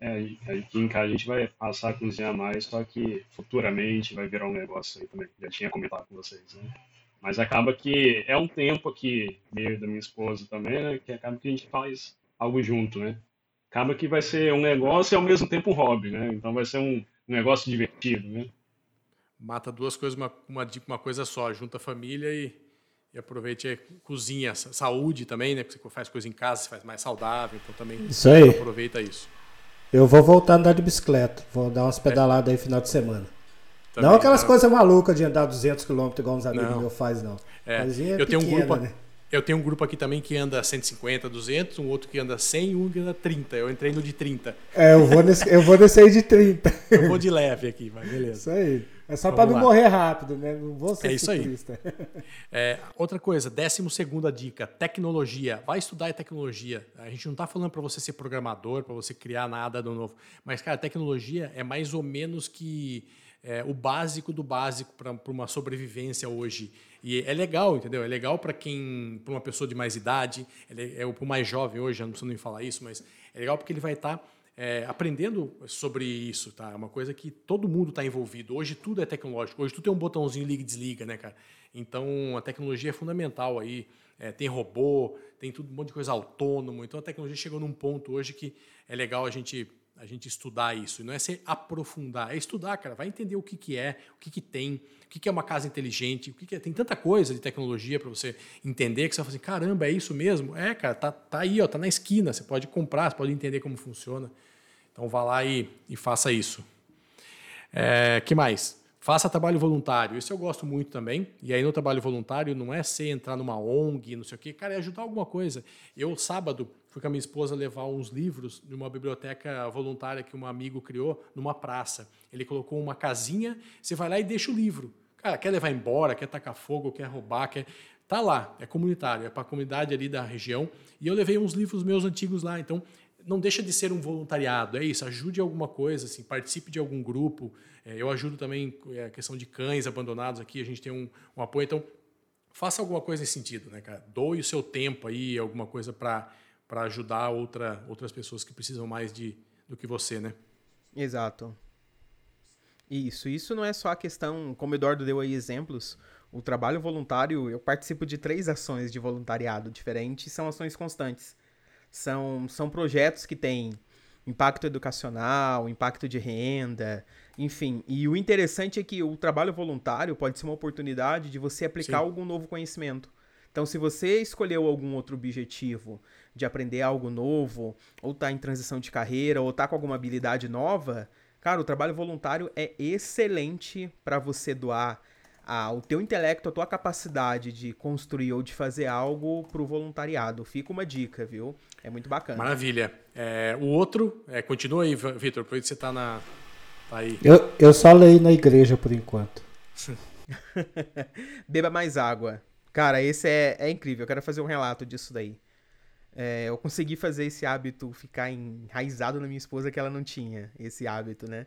é, aqui em casa a gente vai passar a cozinhar mais, só que futuramente vai virar um negócio aí também. Já tinha comentado com vocês, né? Mas acaba que é um tempo aqui, meio da minha esposa também, né? Que acaba que a gente faz algo junto, né? Acaba que vai ser um negócio e ao mesmo tempo um hobby, né? Então vai ser um, negócio divertido, né? Mata duas coisas, uma, uma, uma coisa só, junta a família e, e aproveite a cozinha, saúde também, né? Porque você faz coisa em casa, você faz mais saudável, então também isso aí. aproveita isso. Eu vou voltar a andar de bicicleta. Vou dar umas pedaladas é. aí final de semana. Também, não aquelas coisas malucas de andar 200 km igual uns amigos meus fazem, não. É. eu, tenho um grupo, né? eu tenho um grupo aqui também que anda 150, 200, um outro que anda 100 e um que anda 30. Eu entrei no de 30. É, eu vou nesse, eu vou nesse aí de 30. eu vou de leve aqui, mas beleza. Isso aí. É só para não morrer rápido, né? Não vou ser é isso ciclista. aí. É, outra coisa, décimo segunda dica, tecnologia. Vai estudar tecnologia. A gente não está falando para você ser programador, para você criar nada do novo. Mas, cara, tecnologia é mais ou menos que é, o básico do básico para uma sobrevivência hoje. E é legal, entendeu? É legal para quem, para uma pessoa de mais idade, é, é para o mais jovem hoje, não preciso nem falar isso, mas é legal porque ele vai estar... Tá é, aprendendo sobre isso, tá? É uma coisa que todo mundo está envolvido. Hoje tudo é tecnológico. Hoje tudo tem um botãozinho liga e desliga, né, cara? Então a tecnologia é fundamental aí. é, tem robô, tem tudo, um monte de coisa autônomo. Então a tecnologia chegou num ponto hoje que é legal a gente a gente estudar isso. E não é se aprofundar, é estudar, cara. Vai entender o que, que é, o que, que tem, o que, que é uma casa inteligente, o que, que é. Tem tanta coisa de tecnologia para você entender que você vai assim, caramba, é isso mesmo? É, cara, tá, tá aí, ó, tá na esquina. Você pode comprar, você pode entender como funciona. Então vá lá e, e faça isso. É, que mais? Faça trabalho voluntário. Isso eu gosto muito também. E aí no trabalho voluntário não é ser entrar numa ONG, não sei o quê. Cara, é ajudar alguma coisa. Eu, sábado, fui com a minha esposa levar uns livros numa biblioteca voluntária que um amigo criou numa praça. Ele colocou uma casinha, você vai lá e deixa o livro. Cara, quer levar embora, quer tacar fogo, quer roubar, quer. Tá lá, é comunitário, é para a comunidade ali da região. E eu levei uns livros meus antigos lá. Então, não deixa de ser um voluntariado, é isso, ajude alguma coisa, assim, participe de algum grupo. É, eu ajudo também é, a questão de cães abandonados aqui, a gente tem um, um apoio, então faça alguma coisa nesse sentido, né, cara? Doe o seu tempo aí, alguma coisa para ajudar outra, outras pessoas que precisam mais de, do que você, né? Exato. Isso, isso não é só a questão, como o Eduardo deu aí exemplos, o trabalho voluntário, eu participo de três ações de voluntariado diferentes, são ações constantes. São, são projetos que têm impacto educacional, impacto de renda, enfim. E o interessante é que o trabalho voluntário pode ser uma oportunidade de você aplicar Sim. algum novo conhecimento. Então, se você escolheu algum outro objetivo de aprender algo novo, ou está em transição de carreira, ou está com alguma habilidade nova, cara, o trabalho voluntário é excelente para você doar a, o teu intelecto, a tua capacidade de construir ou de fazer algo para o voluntariado. Fica uma dica, viu? É muito bacana. Maravilha. É, o outro, é, continua aí, Vitor, por você tá na. Tá aí. Eu, eu só leio na igreja por enquanto. Beba mais água. Cara, esse é, é incrível. Eu quero fazer um relato disso daí. É, eu consegui fazer esse hábito ficar enraizado na minha esposa que ela não tinha esse hábito, né?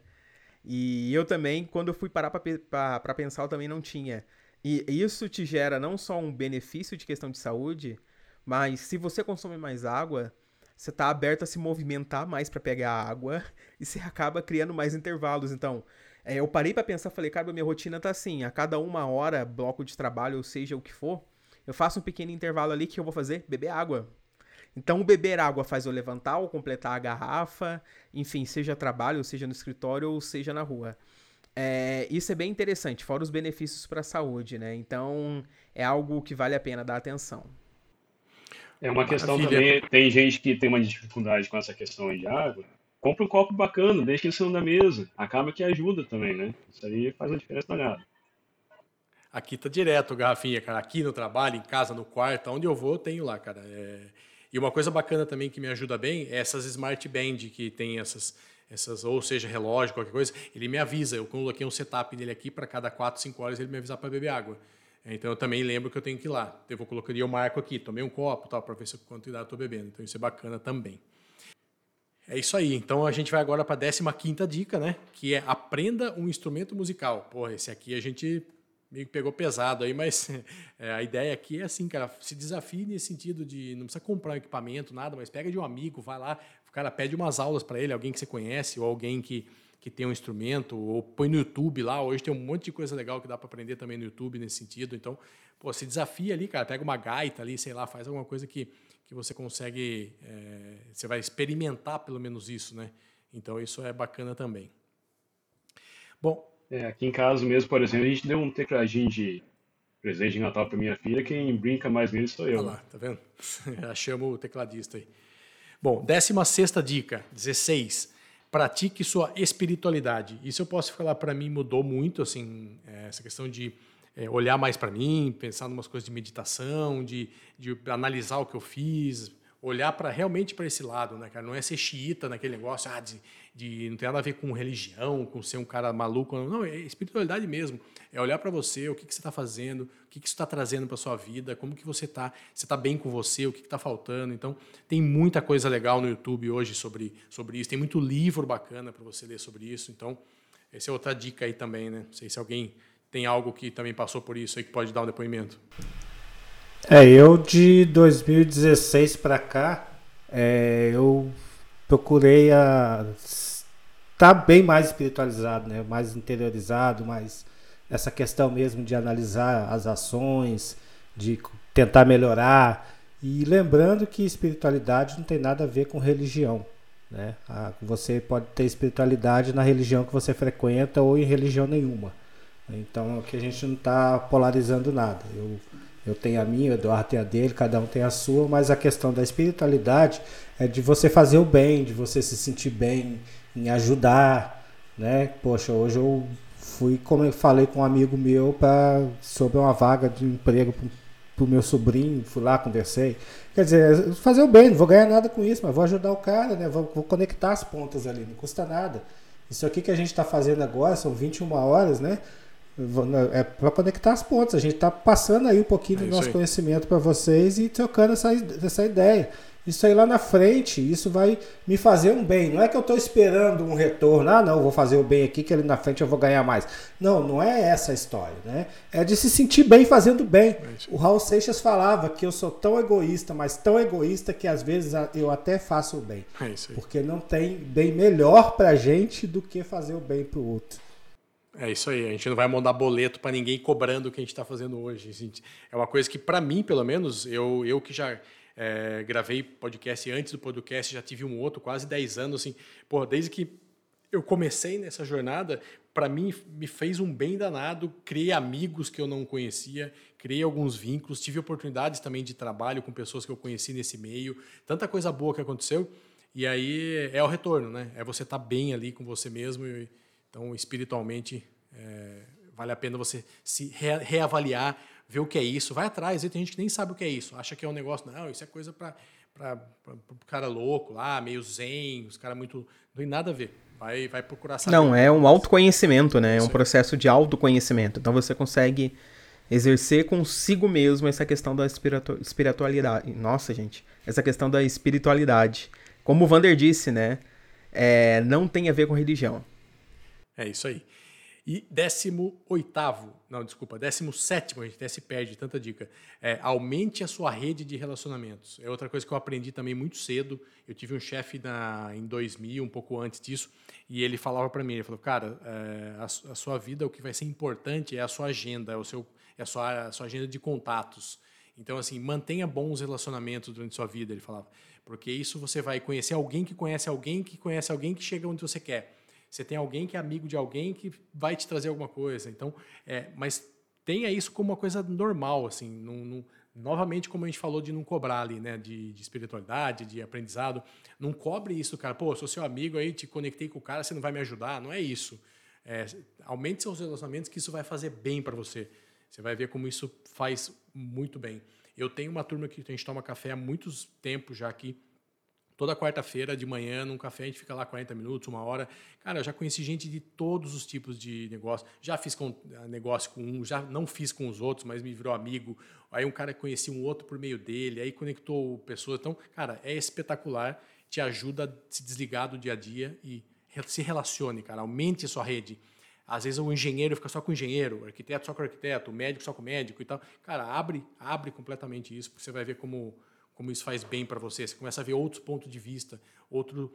E eu também, quando eu fui parar para pensar, eu também não tinha. E isso te gera não só um benefício de questão de saúde, mas se você consome mais água, você está aberto a se movimentar mais para pegar água e você acaba criando mais intervalos. Então, é, eu parei para pensar, falei, cara, minha rotina tá assim, a cada uma hora, bloco de trabalho, ou seja o que for, eu faço um pequeno intervalo ali que eu vou fazer beber água. Então, o beber água faz eu levantar ou completar a garrafa, enfim, seja trabalho, seja no escritório ou seja na rua. É, isso é bem interessante, fora os benefícios para a saúde, né? Então, é algo que vale a pena dar atenção. É uma questão Maravilha. também, tem gente que tem uma dificuldade com essa questão de água, compra um copo bacana, deixa em cima da mesa. Acaba que ajuda também, né? Isso aí faz uma diferença danada. Aqui tá direto, garrafinha, cara. Aqui no trabalho, em casa, no quarto, onde eu vou, eu tenho lá, cara. É... E uma coisa bacana também que me ajuda bem é essas smart band que tem essas, essas ou seja, relógio, qualquer coisa. Ele me avisa. Eu coloquei um setup dele aqui para cada 4, 5 horas ele me avisar para beber água. Então eu também lembro que eu tenho que ir lá. Eu vou colocar eu marco aqui, tomei um copo, tal, para ver se quantidade estou bebendo. Então isso é bacana também. É isso aí. Então a gente vai agora para a 15 dica, né? Que é aprenda um instrumento musical. Porra, esse aqui a gente meio que pegou pesado aí, mas é, a ideia aqui é assim, cara, se desafie nesse sentido de não precisa comprar um equipamento, nada, mas pega de um amigo, vai lá, o cara pede umas aulas para ele, alguém que você conhece ou alguém que, que tem um instrumento, ou põe no YouTube lá. Hoje tem um monte de coisa legal que dá para aprender também no YouTube nesse sentido. Então, pô, se desafia ali, cara, pega uma gaita ali, sei lá, faz alguma coisa que que você consegue, é, você vai experimentar pelo menos isso, né? Então isso é bacana também. Bom. É, aqui em casa mesmo, por exemplo, a gente deu um tecladinho de presente de Natal para minha filha, quem brinca mais nele sou eu. Olha lá, tá vendo? Já chamo o tecladista aí. Bom, 16 dica, 16. Pratique sua espiritualidade. Isso eu posso falar para mim mudou muito, assim, é, essa questão de é, olhar mais para mim, pensar em umas coisas de meditação, de, de analisar o que eu fiz, olhar para realmente para esse lado, né, cara? Não é ser xiita naquele negócio, ah, de, de, não tem nada a ver com religião, com ser um cara maluco, não, é espiritualidade mesmo. É olhar para você, o que, que você está fazendo, o que, que isso está trazendo para sua vida, como que você está, você está bem com você, o que está faltando. Então, tem muita coisa legal no YouTube hoje sobre, sobre isso, tem muito livro bacana para você ler sobre isso. Então, essa é outra dica aí também, né? Não sei se alguém tem algo que também passou por isso aí que pode dar um depoimento? É, eu de 2016 para cá, é, eu procurei a estar tá bem mais espiritualizado, né? mais interiorizado, mais essa questão mesmo de analisar as ações, de tentar melhorar. E lembrando que espiritualidade não tem nada a ver com religião. Né? Você pode ter espiritualidade na religião que você frequenta ou em religião nenhuma. Então aqui a gente não está polarizando nada. Eu, eu tenho a minha, o Eduardo tem a dele, cada um tem a sua, mas a questão da espiritualidade é de você fazer o bem, de você se sentir bem, em ajudar. Né? Poxa, hoje eu fui, como eu falei com um amigo meu pra, sobre uma vaga de emprego pro meu sobrinho, fui lá, conversei. Quer dizer, fazer o bem, não vou ganhar nada com isso, mas vou ajudar o cara, né? Vou, vou conectar as pontas ali, não custa nada. Isso aqui que a gente está fazendo agora, são 21 horas, né? É para conectar as pontas. A gente está passando aí um pouquinho é do nosso aí. conhecimento para vocês e trocando essa, essa ideia. Isso aí lá na frente, isso vai me fazer um bem. Não é que eu estou esperando um retorno, ah, não, vou fazer o bem aqui que ali na frente eu vou ganhar mais. Não, não é essa a história, né? É de se sentir bem fazendo bem. O Raul Seixas falava que eu sou tão egoísta, mas tão egoísta que às vezes eu até faço o bem. É porque não tem bem melhor pra gente do que fazer o bem pro outro. É isso aí, a gente não vai mandar boleto para ninguém cobrando o que a gente está fazendo hoje. É uma coisa que, para mim, pelo menos, eu, eu que já é, gravei podcast antes do podcast, já tive um outro, quase 10 anos, assim, porra, desde que eu comecei nessa jornada, para mim me fez um bem danado, criei amigos que eu não conhecia, criei alguns vínculos, tive oportunidades também de trabalho com pessoas que eu conheci nesse meio, tanta coisa boa que aconteceu, e aí é o retorno, né? É você estar tá bem ali com você mesmo e, então, espiritualmente, é, vale a pena você se re reavaliar, ver o que é isso, vai atrás. Tem gente que nem sabe o que é isso, acha que é um negócio, não, isso é coisa para o cara louco lá, meio zen, os caras muito. Não tem nada a ver. Vai, vai procurar saber. Não, é um autoconhecimento, né? É um processo de autoconhecimento. Então você consegue exercer consigo mesmo essa questão da espiritualidade. Nossa, gente, essa questão da espiritualidade. Como o Vander disse, né? É, não tem a ver com religião. É isso aí. E décimo oitavo, não, desculpa, décimo sétimo, a gente até se perde, tanta dica. É, aumente a sua rede de relacionamentos. É outra coisa que eu aprendi também muito cedo. Eu tive um chefe em 2000, um pouco antes disso, e ele falava para mim, ele falou, cara, é, a, a, sua vida, o que vai ser importante é a sua agenda, é, o seu, é a, sua, a sua agenda de contatos. Então, assim, mantenha bons relacionamentos durante sua vida, ele falava. Porque isso você vai conhecer alguém que conhece alguém que conhece alguém que chega onde você quer você tem alguém que é amigo de alguém que vai te trazer alguma coisa. Então, é, mas tenha isso como uma coisa normal, assim, num, num, novamente como a gente falou de não cobrar ali, né, de, de, espiritualidade, de aprendizado, não cobre isso, cara. Pô, sou seu amigo aí, te conectei com o cara, você não vai me ajudar? Não é isso. É, aumente seus relacionamentos, que isso vai fazer bem para você. Você vai ver como isso faz muito bem. Eu tenho uma turma que a gente toma café há muitos tempos já aqui Toda quarta-feira de manhã, num café, a gente fica lá 40 minutos, uma hora. Cara, eu já conheci gente de todos os tipos de negócio. Já fiz com, eh, negócio com um, já não fiz com os outros, mas me virou amigo. Aí um cara conhecia um outro por meio dele, aí conectou pessoas. Então, cara, é espetacular. Te ajuda a se desligar do dia a dia e se relacione, cara. Aumente a sua rede. Às vezes o engenheiro fica só com o engenheiro, o arquiteto só com o arquiteto, o médico só com o médico e tal. Cara, abre, abre completamente isso, porque você vai ver como como isso faz bem para você. Você começa a ver outros pontos de vista, outro.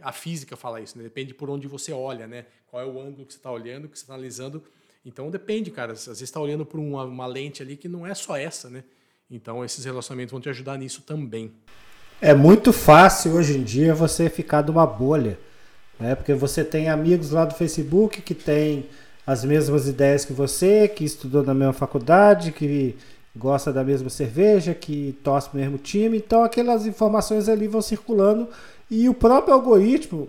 A física fala isso, né? Depende por onde você olha, né? Qual é o ângulo que você está olhando, que você está analisando. Então depende, cara. Às vezes está olhando por uma, uma, lente ali que não é só essa, né? Então esses relacionamentos vão te ajudar nisso também. É muito fácil hoje em dia você ficar de uma bolha, né? Porque você tem amigos lá do Facebook que têm as mesmas ideias que você, que estudou na mesma faculdade, que gosta da mesma cerveja, que torce para o mesmo time. Então aquelas informações ali vão circulando e o próprio algoritmo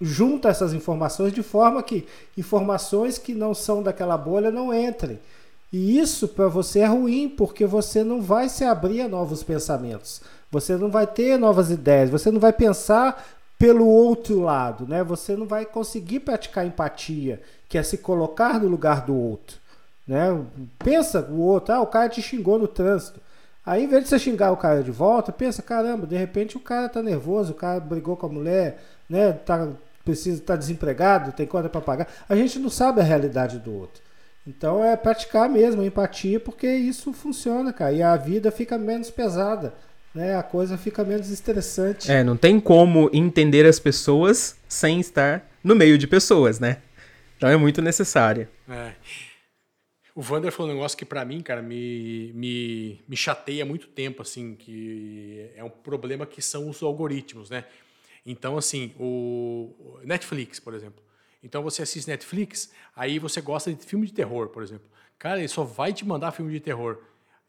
junta essas informações de forma que informações que não são daquela bolha não entrem. E isso para você é ruim, porque você não vai se abrir a novos pensamentos. Você não vai ter novas ideias, você não vai pensar pelo outro lado, né? Você não vai conseguir praticar empatia, que é se colocar no lugar do outro. Né? Pensa o outro, ah, o cara te xingou no trânsito. Aí, em vez de você xingar o cara de volta, pensa, caramba, de repente o cara tá nervoso, o cara brigou com a mulher, né? Tá, precisa tá desempregado, tem conta para pagar. A gente não sabe a realidade do outro. Então é praticar mesmo a empatia, porque isso funciona, cara. E a vida fica menos pesada, né? A coisa fica menos estressante. É, não tem como entender as pessoas sem estar no meio de pessoas, né? Então é muito necessário. É. O Vander falou um negócio que para mim, cara, me, me, me chateia há muito tempo, assim, que é um problema que são os algoritmos, né? Então, assim, o Netflix, por exemplo. Então você assiste Netflix, aí você gosta de filme de terror, por exemplo. Cara, ele só vai te mandar filme de terror.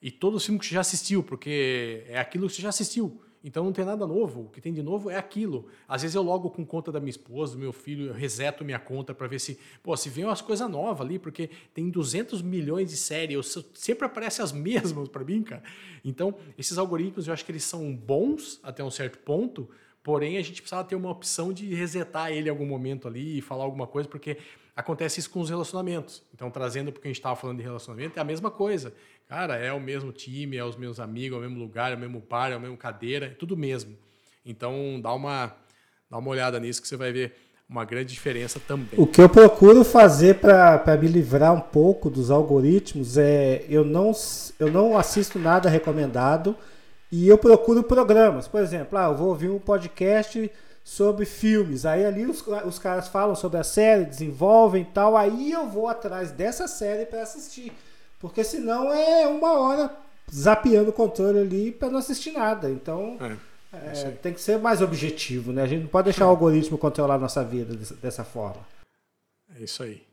E todos os filmes que você já assistiu, porque é aquilo que você já assistiu. Então não tem nada novo. O que tem de novo é aquilo. Às vezes eu logo com conta da minha esposa, do meu filho, eu reseto minha conta para ver se, pô, se vem umas coisas novas ali, porque tem 200 milhões de séries, sempre aparecem as mesmas para mim, cara. Então, esses algoritmos eu acho que eles são bons até um certo ponto, porém a gente precisava ter uma opção de resetar ele em algum momento ali e falar alguma coisa, porque acontece isso com os relacionamentos. Então, trazendo porque a gente estava falando de relacionamento, é a mesma coisa. Cara, é o mesmo time, é os meus amigos, é o mesmo lugar, é o mesmo par, é o mesmo cadeira, é tudo mesmo. Então, dá uma, dá uma olhada nisso que você vai ver uma grande diferença também. O que eu procuro fazer para me livrar um pouco dos algoritmos é eu não, eu não assisto nada recomendado e eu procuro programas. Por exemplo, ah, eu vou ouvir um podcast sobre filmes. Aí ali os, os caras falam sobre a série, desenvolvem e tal. Aí eu vou atrás dessa série para assistir. Porque senão é uma hora zapeando o controle ali para não assistir nada. Então é, é, tem que ser mais objetivo, né? A gente não pode deixar o algoritmo controlar a nossa vida dessa, forma. É isso aí.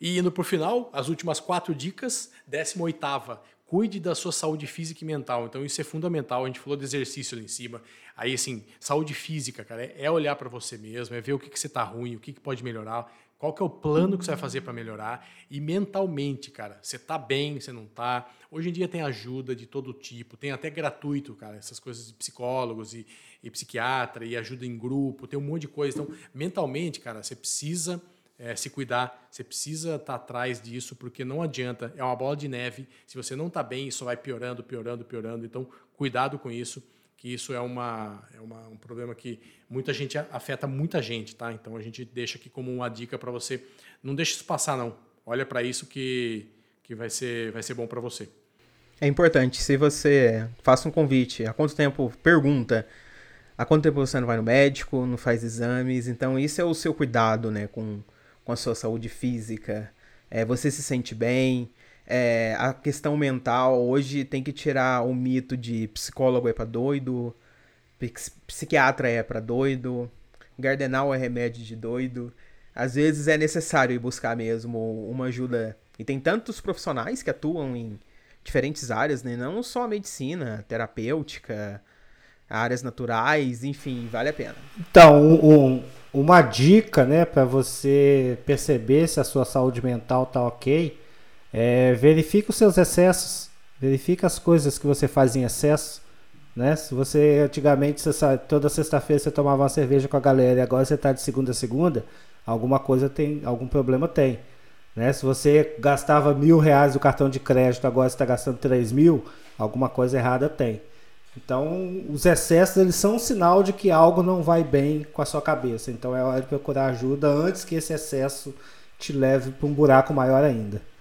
E indo por final, as últimas quatro dicas. Décima oitava, cuide da sua saúde física e mental. Então isso é fundamental. A gente falou de exercício ali em cima. Aí assim, saúde física, cara, é olhar para você mesmo, é ver o que, que você está ruim, o que, que pode melhorar. Qual que é o plano que você vai fazer para melhorar? E mentalmente, cara, você tá bem, você não tá? Hoje em dia tem ajuda de todo tipo, tem até gratuito, cara, essas coisas de psicólogos e, e psiquiatra e ajuda em grupo, tem um monte de coisa. Então, mentalmente, cara, você precisa é, se cuidar, você precisa estar tá atrás disso, porque não adianta, é uma bola de neve. Se você não está bem, isso vai piorando, piorando, piorando. Então, cuidado com isso que isso é, uma, é uma, um problema que muita gente afeta muita gente, tá? Então a gente deixa aqui como uma dica para você, não deixe isso passar não. Olha para isso que, que vai ser vai ser bom para você. É importante, se você faça um convite, há quanto tempo pergunta, há quanto tempo você não vai no médico, não faz exames, então isso é o seu cuidado, né, com, com a sua saúde física. É, você se sente bem, é, a questão mental, hoje tem que tirar o mito de psicólogo é para doido, psiquiatra é para doido, gardenal é remédio de doido. Às vezes é necessário ir buscar mesmo uma ajuda. E tem tantos profissionais que atuam em diferentes áreas, né? Não só medicina, terapêutica, áreas naturais, enfim, vale a pena. Então, um, uma dica, né, para você perceber se a sua saúde mental tá ok, é, verifique os seus excessos, verifique as coisas que você faz em excesso. Né? Se você antigamente você, toda sexta-feira você tomava uma cerveja com a galera e agora você está de segunda a segunda, alguma coisa tem, algum problema tem. Né? Se você gastava mil reais no cartão de crédito, agora está gastando três mil, alguma coisa errada tem. Então, os excessos eles são um sinal de que algo não vai bem com a sua cabeça. Então, é hora de procurar ajuda antes que esse excesso te leve para um buraco maior ainda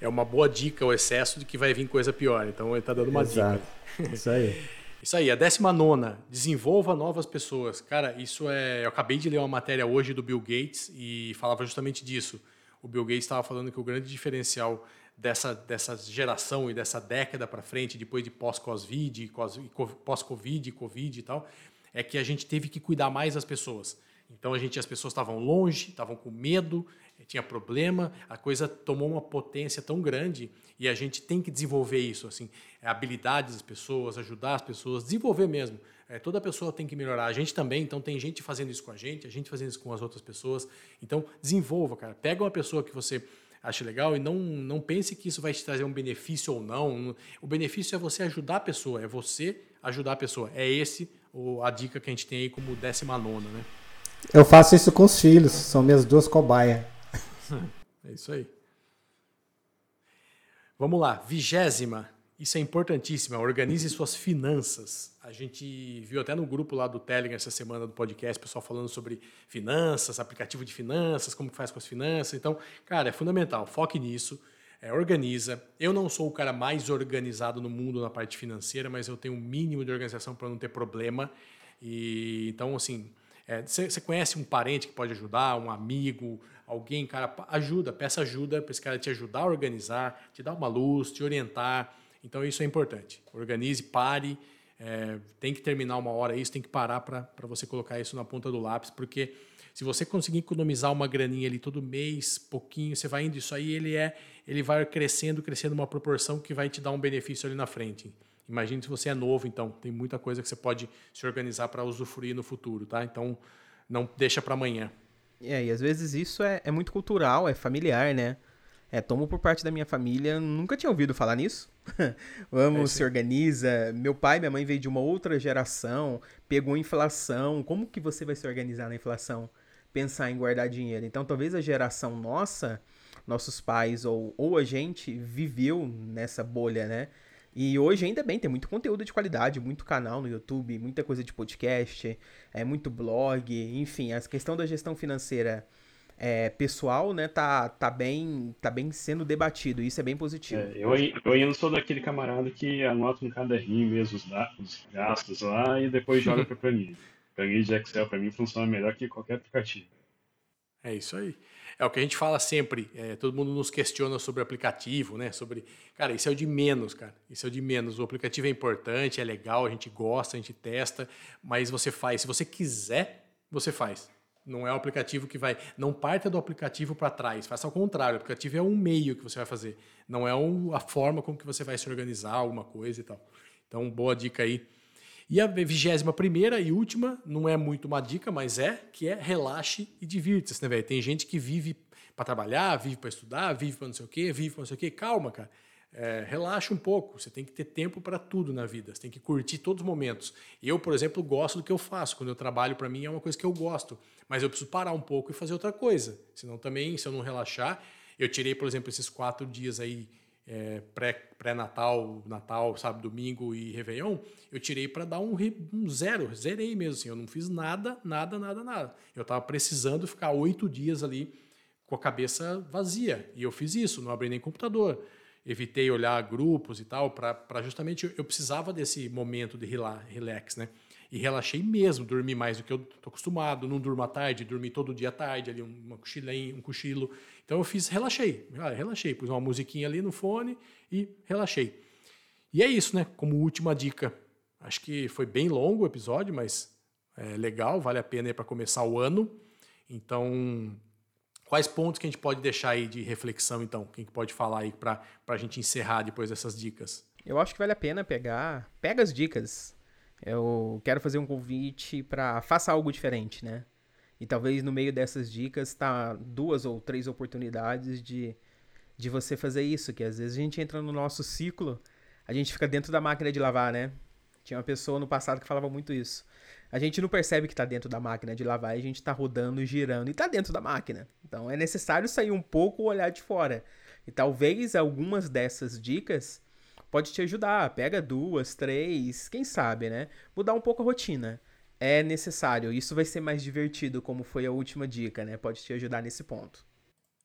é uma boa dica o excesso de que vai vir coisa pior. Então ele está dando uma Exato. dica. Isso aí. Isso aí, a décima nona, desenvolva novas pessoas. Cara, isso é. Eu acabei de ler uma matéria hoje do Bill Gates e falava justamente disso. O Bill Gates estava falando que o grande diferencial dessa, dessa geração e dessa década para frente, depois de pós-Covid, pós-Covid, Covid e tal, é que a gente teve que cuidar mais das pessoas. Então a gente, as pessoas estavam longe, estavam com medo, tinha problema, a coisa tomou uma potência tão grande e a gente tem que desenvolver isso, assim, é habilidades das pessoas, ajudar as pessoas, desenvolver mesmo. É, toda pessoa tem que melhorar. A gente também, então tem gente fazendo isso com a gente, a gente fazendo isso com as outras pessoas. Então desenvolva, cara. Pega uma pessoa que você acha legal e não, não pense que isso vai te trazer um benefício ou não. O benefício é você ajudar a pessoa, é você ajudar a pessoa. É esse a dica que a gente tem aí como décima nona, né? Eu faço isso com os filhos, são minhas duas cobaias. É isso aí. Vamos lá, vigésima. Isso é importantíssimo. Organize suas finanças. A gente viu até no grupo lá do Telegram essa semana do podcast, pessoal falando sobre finanças, aplicativo de finanças, como que faz com as finanças. Então, cara, é fundamental. Foque nisso. É, organiza. Eu não sou o cara mais organizado no mundo na parte financeira, mas eu tenho o um mínimo de organização para não ter problema. E então, assim, Você é, conhece um parente que pode ajudar, um amigo, alguém, cara, ajuda, peça ajuda para esse cara te ajudar a organizar, te dar uma luz, te orientar. Então isso é importante. Organize, pare. É, tem que terminar uma hora isso, tem que parar para você colocar isso na ponta do lápis, porque se você conseguir economizar uma graninha ali todo mês, pouquinho, você vai indo, isso aí ele é, ele vai crescendo, crescendo uma proporção que vai te dar um benefício ali na frente. Imagine se você é novo, então tem muita coisa que você pode se organizar para usufruir no futuro, tá? Então não deixa para amanhã. É, e às vezes isso é, é muito cultural, é familiar, né? É, tomo por parte da minha família, nunca tinha ouvido falar nisso. Vamos, é se organiza. Meu pai minha mãe veio de uma outra geração, pegou inflação. Como que você vai se organizar na inflação? Pensar em guardar dinheiro. Então, talvez a geração nossa, nossos pais ou, ou a gente, viveu nessa bolha, né? E hoje, ainda bem, tem muito conteúdo de qualidade, muito canal no YouTube, muita coisa de podcast, é muito blog, enfim, a questão da gestão financeira é, pessoal, né, tá, tá, bem, tá bem sendo debatido, isso é bem positivo. É, eu, eu ainda sou daquele camarada que anota no caderninho mesmo os, os gastos lá e depois joga para planilha. Planilha de Excel para mim funciona melhor que qualquer aplicativo. É isso aí. É o que a gente fala sempre. É, todo mundo nos questiona sobre aplicativo, né? Sobre, cara, isso é o de menos, cara. Isso é o de menos. O aplicativo é importante, é legal, a gente gosta, a gente testa, mas você faz. Se você quiser, você faz. Não é o aplicativo que vai. Não parta do aplicativo para trás. Faça ao contrário. O aplicativo é um meio que você vai fazer. Não é a forma como que você vai se organizar, alguma coisa e tal. Então, boa dica aí e a vigésima primeira e última, não é muito uma dica, mas é, que é relaxe e divirta-se, né, velho? Tem gente que vive para trabalhar, vive para estudar, vive para não sei o quê, vive para não sei o quê. Calma, cara. É, relaxa um pouco. Você tem que ter tempo para tudo na vida. Você tem que curtir todos os momentos. Eu, por exemplo, gosto do que eu faço. Quando eu trabalho, para mim é uma coisa que eu gosto. Mas eu preciso parar um pouco e fazer outra coisa. Senão também, se eu não relaxar, eu tirei, por exemplo, esses quatro dias aí é, pré-natal, pré Natal, sábado, domingo e Réveillon, eu tirei para dar um, um, zero, zerei mesmo assim, eu não fiz nada, nada, nada, nada. Eu estava precisando ficar oito dias ali com a cabeça vazia, e eu fiz isso, não abri nem computador, evitei olhar grupos e tal, para justamente, eu precisava desse momento de relax, né? E relaxei mesmo, dormi mais do que eu estou acostumado, não durmo à tarde, dormi todo dia à tarde, ali uma cochilinha, um cochilo, então eu fiz, relaxei, ah, relaxei, pus uma musiquinha ali no fone e relaxei. E é isso, né? Como última dica. Acho que foi bem longo o episódio, mas é legal, vale a pena para começar o ano. Então, quais pontos que a gente pode deixar aí de reflexão, então? Quem que pode falar aí para a gente encerrar depois dessas dicas? Eu acho que vale a pena pegar, pega as dicas. Eu quero fazer um convite para faça algo diferente, né? E talvez no meio dessas dicas tá duas ou três oportunidades de, de você fazer isso, que às vezes a gente entra no nosso ciclo, a gente fica dentro da máquina de lavar, né? Tinha uma pessoa no passado que falava muito isso. A gente não percebe que está dentro da máquina de lavar e a gente está rodando girando e está dentro da máquina. Então é necessário sair um pouco e olhar de fora. E talvez algumas dessas dicas pode te ajudar. Pega duas, três, quem sabe, né? Mudar um pouco a rotina é necessário. Isso vai ser mais divertido, como foi a última dica, né? Pode te ajudar nesse ponto.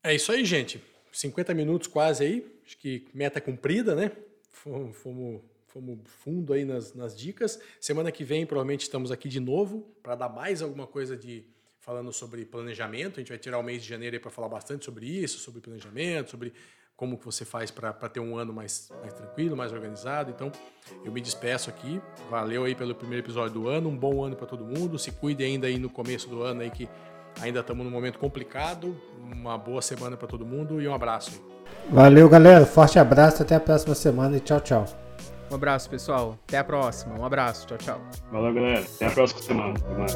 É isso aí, gente. 50 minutos quase aí. Acho que meta cumprida, né? Fomos, fomos, fomos fundo aí nas, nas dicas. Semana que vem, provavelmente, estamos aqui de novo para dar mais alguma coisa de falando sobre planejamento. A gente vai tirar o mês de janeiro para falar bastante sobre isso, sobre planejamento, sobre como que você faz para ter um ano mais, mais tranquilo, mais organizado. Então, eu me despeço aqui. Valeu aí pelo primeiro episódio do ano. Um bom ano para todo mundo. Se cuide ainda aí no começo do ano aí que ainda estamos num momento complicado. Uma boa semana para todo mundo e um abraço. Valeu, galera. Forte abraço. Até a próxima semana e tchau, tchau. Um abraço, pessoal. Até a próxima. Um abraço. Tchau, tchau. Valeu, galera. Até a próxima semana. Até mais.